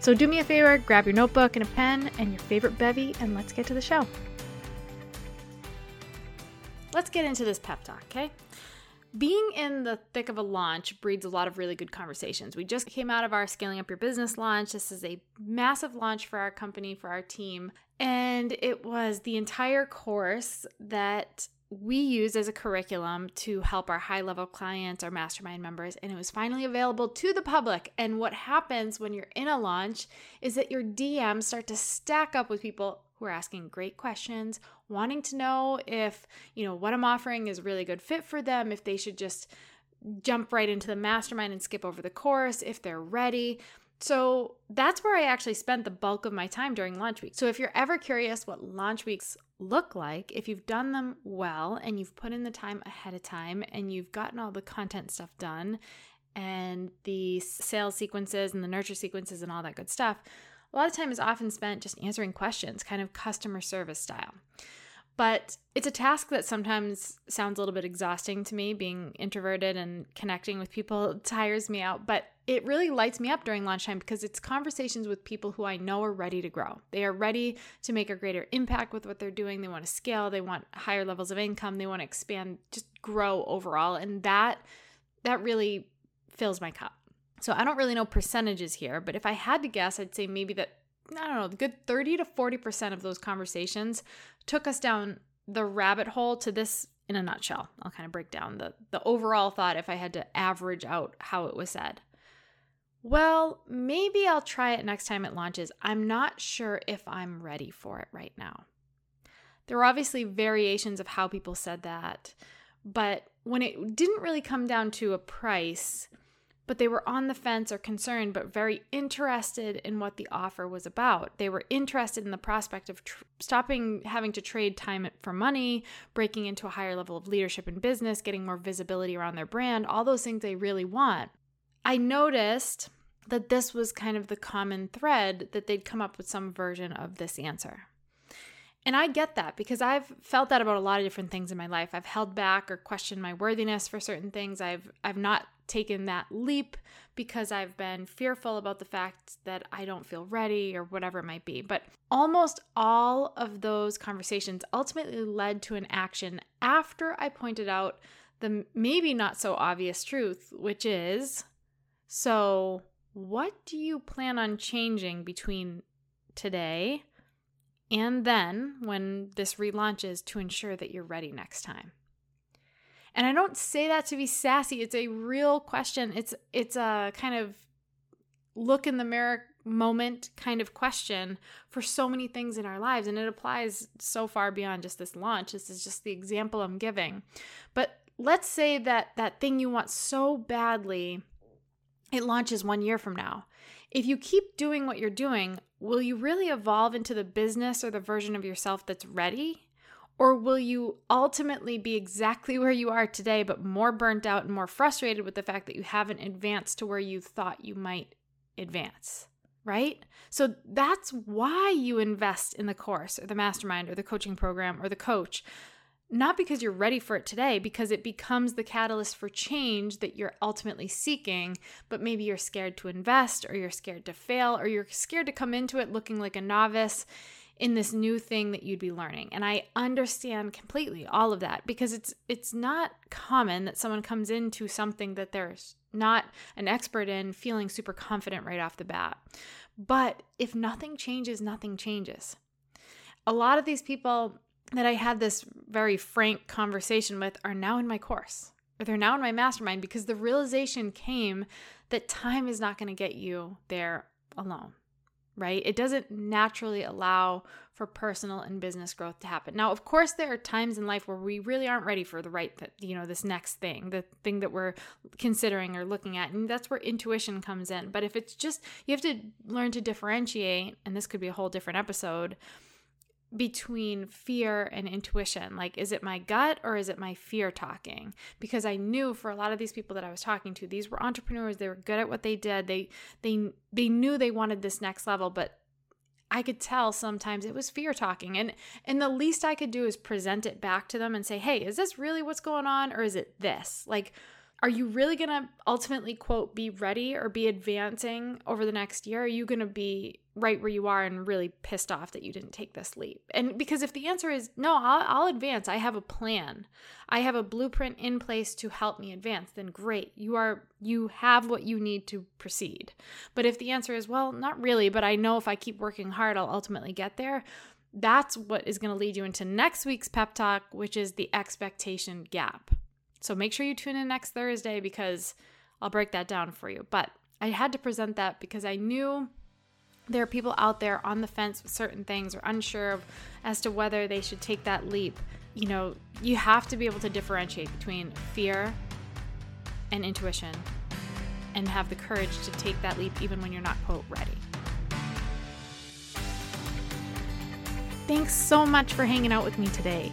So do me a favor, grab your notebook and a pen and your favorite bevy, and let's get to the show. Let's get into this pep talk, okay? Being in the thick of a launch breeds a lot of really good conversations. We just came out of our Scaling Up Your Business launch. This is a massive launch for our company, for our team. And it was the entire course that we use as a curriculum to help our high level clients, our mastermind members, and it was finally available to the public. And what happens when you're in a launch is that your DMs start to stack up with people who are asking great questions, wanting to know if, you know, what I'm offering is a really good fit for them, if they should just jump right into the mastermind and skip over the course, if they're ready. So that's where I actually spent the bulk of my time during launch week. So if you're ever curious what launch weeks look like, if you've done them well and you've put in the time ahead of time and you've gotten all the content stuff done and the sales sequences and the nurture sequences and all that good stuff, a lot of time is often spent just answering questions, kind of customer service style. But it's a task that sometimes sounds a little bit exhausting to me. Being introverted and connecting with people tires me out, but it really lights me up during lunchtime because it's conversations with people who I know are ready to grow. They are ready to make a greater impact with what they're doing. They want to scale, they want higher levels of income, they want to expand, just grow overall. And that that really fills my cup. So I don't really know percentages here, but if I had to guess, I'd say maybe that I don't know, the good 30 to 40% of those conversations took us down the rabbit hole to this in a nutshell. I'll kind of break down the, the overall thought if I had to average out how it was said. Well, maybe I'll try it next time it launches. I'm not sure if I'm ready for it right now. There were obviously variations of how people said that, but when it didn't really come down to a price, but they were on the fence or concerned, but very interested in what the offer was about. They were interested in the prospect of tr- stopping having to trade time for money, breaking into a higher level of leadership in business, getting more visibility around their brand, all those things they really want. I noticed that this was kind of the common thread that they'd come up with some version of this answer. And I get that because I've felt that about a lot of different things in my life. I've held back or questioned my worthiness for certain things. I've I've not taken that leap because I've been fearful about the fact that I don't feel ready or whatever it might be. But almost all of those conversations ultimately led to an action after I pointed out the maybe not so obvious truth, which is so what do you plan on changing between today and then when this relaunches to ensure that you're ready next time? And I don't say that to be sassy. It's a real question. It's it's a kind of look in the mirror moment kind of question for so many things in our lives and it applies so far beyond just this launch. This is just the example I'm giving. But let's say that that thing you want so badly it launches 1 year from now. If you keep doing what you're doing, will you really evolve into the business or the version of yourself that's ready? Or will you ultimately be exactly where you are today, but more burnt out and more frustrated with the fact that you haven't advanced to where you thought you might advance? Right? So that's why you invest in the course or the mastermind or the coaching program or the coach. Not because you're ready for it today, because it becomes the catalyst for change that you're ultimately seeking, but maybe you're scared to invest or you're scared to fail or you're scared to come into it looking like a novice in this new thing that you'd be learning. And I understand completely all of that because it's it's not common that someone comes into something that they're not an expert in feeling super confident right off the bat. But if nothing changes, nothing changes. A lot of these people that I had this very frank conversation with are now in my course or they're now in my mastermind because the realization came that time is not going to get you there alone right? It doesn't naturally allow for personal and business growth to happen. Now, of course, there are times in life where we really aren't ready for the right, you know, this next thing, the thing that we're considering or looking at. And that's where intuition comes in. But if it's just, you have to learn to differentiate, and this could be a whole different episode between fear and intuition. Like, is it my gut or is it my fear talking? Because I knew for a lot of these people that I was talking to, these were entrepreneurs. They were good at what they did. They they they knew they wanted this next level, but I could tell sometimes it was fear talking. And and the least I could do is present it back to them and say, "Hey, is this really what's going on or is it this?" Like are you really going to ultimately quote be ready or be advancing over the next year? Are you going to be right where you are and really pissed off that you didn't take this leap? And because if the answer is no I'll, I'll advance. I have a plan. I have a blueprint in place to help me advance then great. You are you have what you need to proceed. But if the answer is well not really but i know if i keep working hard i'll ultimately get there that's what is going to lead you into next week's pep talk which is the expectation gap so make sure you tune in next Thursday because I'll break that down for you. But I had to present that because I knew there are people out there on the fence with certain things or unsure of, as to whether they should take that leap. You know, you have to be able to differentiate between fear and intuition and have the courage to take that leap even when you're not, quote, ready. Thanks so much for hanging out with me today.